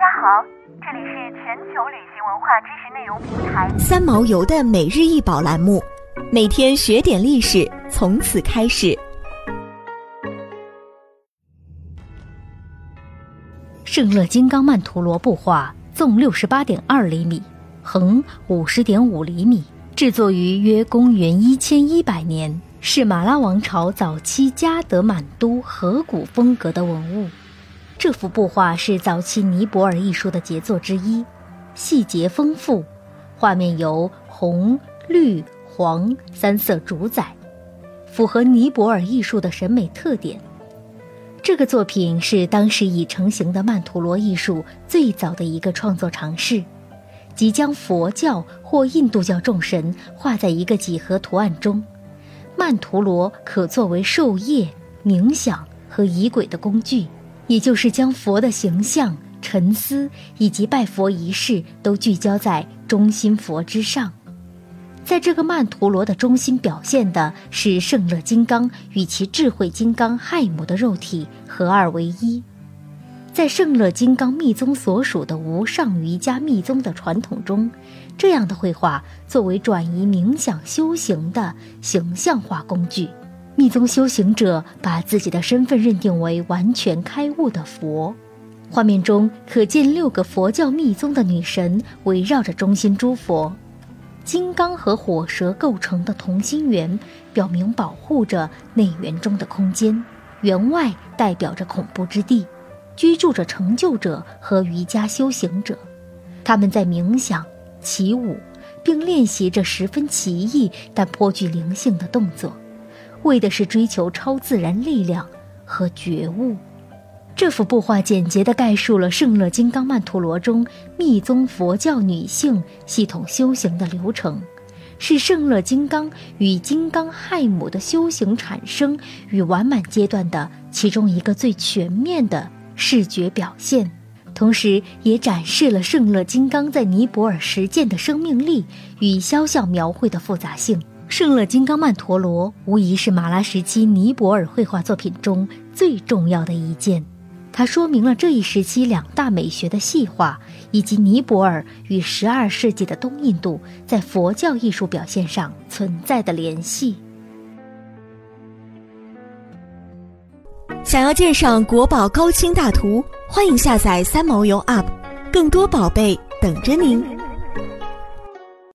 家好，这里是全球旅行文化知识内容平台三毛游的每日一宝栏目，每天学点历史，从此开始。圣乐金刚曼陀罗布画纵六十八点二厘米，横五十点五厘米，制作于约公元一千一百年，是马拉王朝早期加德满都河谷风格的文物。这幅布画是早期尼泊尔艺术的杰作之一，细节丰富，画面由红、绿、黄三色主宰，符合尼泊尔艺术的审美特点。这个作品是当时已成型的曼陀罗艺术最早的一个创作尝试，即将佛教或印度教众神画在一个几何图案中。曼陀罗可作为授业、冥想和仪轨的工具。也就是将佛的形象、沉思以及拜佛仪式都聚焦在中心佛之上，在这个曼陀罗的中心表现的是圣乐金刚与其智慧金刚亥母的肉体合二为一。在圣乐金刚密宗所属的无上瑜伽密宗的传统中，这样的绘画作为转移冥想修行的形象化工具。密宗修行者把自己的身份认定为完全开悟的佛。画面中可见六个佛教密宗的女神围绕着中心诸佛，金刚和火蛇构成的同心圆表明保护着内圆中的空间，圆外代表着恐怖之地，居住着成就者和瑜伽修行者，他们在冥想、起舞，并练习着十分奇异但颇具灵性的动作。为的是追求超自然力量和觉悟。这幅布画简洁地概述了圣乐金刚曼陀罗中密宗佛教女性系统修行的流程，是圣乐金刚与金刚亥母的修行产生与完满阶段的其中一个最全面的视觉表现，同时也展示了圣乐金刚在尼泊尔实践的生命力与肖像描绘的复杂性。圣乐金刚曼陀罗无疑是马拉时期尼泊尔绘画作品中最重要的一件，它说明了这一时期两大美学的细化，以及尼泊尔与十二世纪的东印度在佛教艺术表现上存在的联系。想要鉴赏国宝高清大图，欢迎下载三毛游 App，更多宝贝等着您。